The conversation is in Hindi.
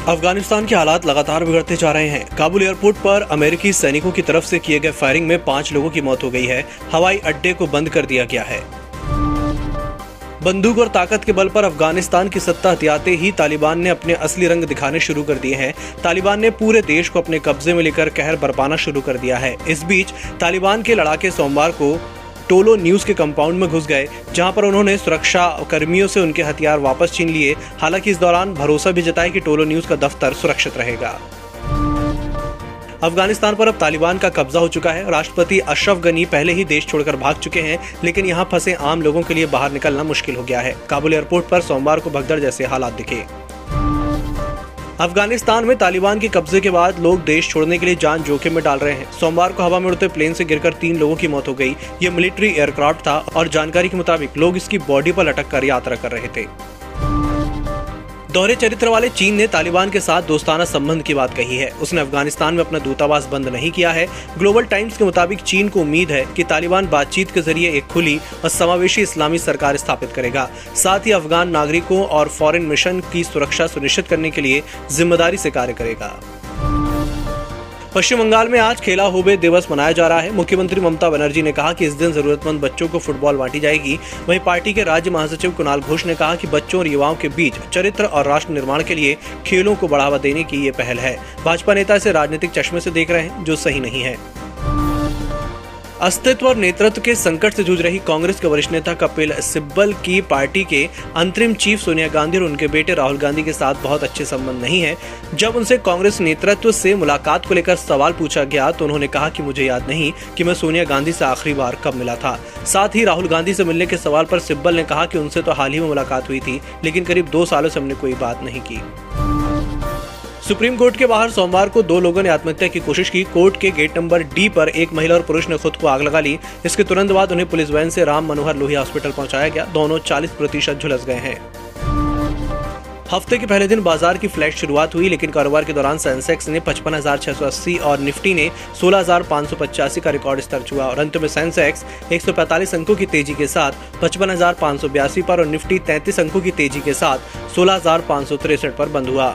अफ़गानिस्तान के हालात लगातार बिगड़ते जा रहे हैं। काबुल एयरपोर्ट पर अमेरिकी सैनिकों की तरफ़ से किए गए फायरिंग में पाँच लोगों की मौत हो गई है। हवाई अड्डे को बंद कर दिया गया है। बंदूक और ताकत के बल पर अफ़गानिस्तान की सत्ता हथियाते ही तालिबान ने अपने असली रंग दिखाने शुरू कर दिए हैं। तालिबान ने पूरे देश को अपने कब्जे में लेकर कहर बरपाना शुरू कर दिया है। इस बीच तालिबान के लड़ाके सोमवार को टोलो न्यूज़ के कंपाउंड में घुस गए, जहाँ पर उन्होंने सुरक्षा कर्मियों से उनके हथियार वापस छीन लिए। हालाँकि इस दौरान भरोसा भी जताया कि टोलो न्यूज़ का दफ्तर सुरक्षित रहेगा। अफ़गानिस्तान पर अब तालिबान का कब्जा हो चुका है। राष्ट्रपति अशरफ गनी पहले ही देश छोड़कर भाग चुके हैं, लेकिन यहाँ फंसे आम लोगों के लिए बाहर निकलना मुश्किल हो गया है। काबुल एयरपोर्ट पर सोमवार को भगदड़ जैसे हालात दिखे। अफ़गानिस्तान में तालिबान के कब्जे के बाद लोग देश छोड़ने के लिए जान जोखिम में डाल रहे हैं। सोमवार को हवा में उड़ते प्लेन से गिरकर तीन लोगों की मौत हो गई। ये मिलिट्री एयरक्राफ्ट था और जानकारी के मुताबिक लोग इसकी बॉडी पर लटक कर यात्रा कर रहे थे। दोहरे चरित्र वाले चीन ने तालिबान के साथ दोस्ताना संबंध की बात कही है। उसने अफ़गानिस्तान में अपना दूतावास बंद नहीं किया है। ग्लोबल टाइम्स के मुताबिक चीन को उम्मीद है कि तालिबान बातचीत के ज़रिए एक खुली और समावेशी इस्लामी सरकार स्थापित करेगा। साथ ही अफगान नागरिकों और फॉरेन मिशन की सुरक्षा सुनिश्चित करने के लिए ज़िम्मेदारी से कार्य करेगा। पश्चिम बंगाल में आज खेला होबे दिवस मनाया जा रहा है। मुख्यमंत्री ममता बनर्जी ने कहा कि इस दिन जरूरतमंद बच्चों को फुटबॉल बांटी जाएगी। वहीं पार्टी के राज्य महासचिव कुणाल घोष ने कहा कि बच्चों और युवाओं के बीच चरित्र और राष्ट्र निर्माण के लिए खेलों को बढ़ावा देने की ये पहल है। भाजपा नेता इसे राजनीतिक चश्मे से देख रहे हैं, जो सही नहीं है। अस्तित्व और नेतृत्व के संकट से जूझ रही कांग्रेस के वरिष्ठ नेता कपिल सिब्बल की पार्टी के अंतरिम चीफ सोनिया गांधी और उनके बेटे राहुल गांधी के साथ बहुत अच्छे संबंध नहीं है। जब उनसे कांग्रेस नेतृत्व से मुलाकात को लेकर सवाल पूछा गया तो उन्होंने कहा कि मुझे याद नहीं कि मैं सोनिया गांधी से आखिरी बार कब मिला था। साथ ही राहुल गांधी से मिलने के सवाल पर सिब्बल ने कहा कि उनसे तो हाल ही में मुलाकात हुई थी, लेकिन करीब दो सालों से हमने कोई बात नहीं की। सुप्रीम कोर्ट के बाहर सोमवार को दो लोगों ने आत्महत्या की कोशिश की। कोर्ट के गेट नंबर डी पर एक महिला और पुरुष ने खुद को आग लगा ली। इसके तुरंत बाद उन्हें पुलिस वैन से राम मनोहर लोहिया हॉस्पिटल पहुँचाया गया। दोनों 40 प्रतिशत झुलस गए हैं। हफ़्ते के पहले दिन बाज़ार की फ्लैट शुरुआत हुई, लेकिन कारोबार के दौरान सेंसेक्स ने पचपन और निफ्टी ने सोलह का रिकॉर्ड स्तर छुआ। और अंत में सेंसेक्स 145 अंकों की तेज़ी के साथ पचपन पर और निफ्टी 33 अंकों की तेज़ी के साथ सोलह पर बंद हुआ।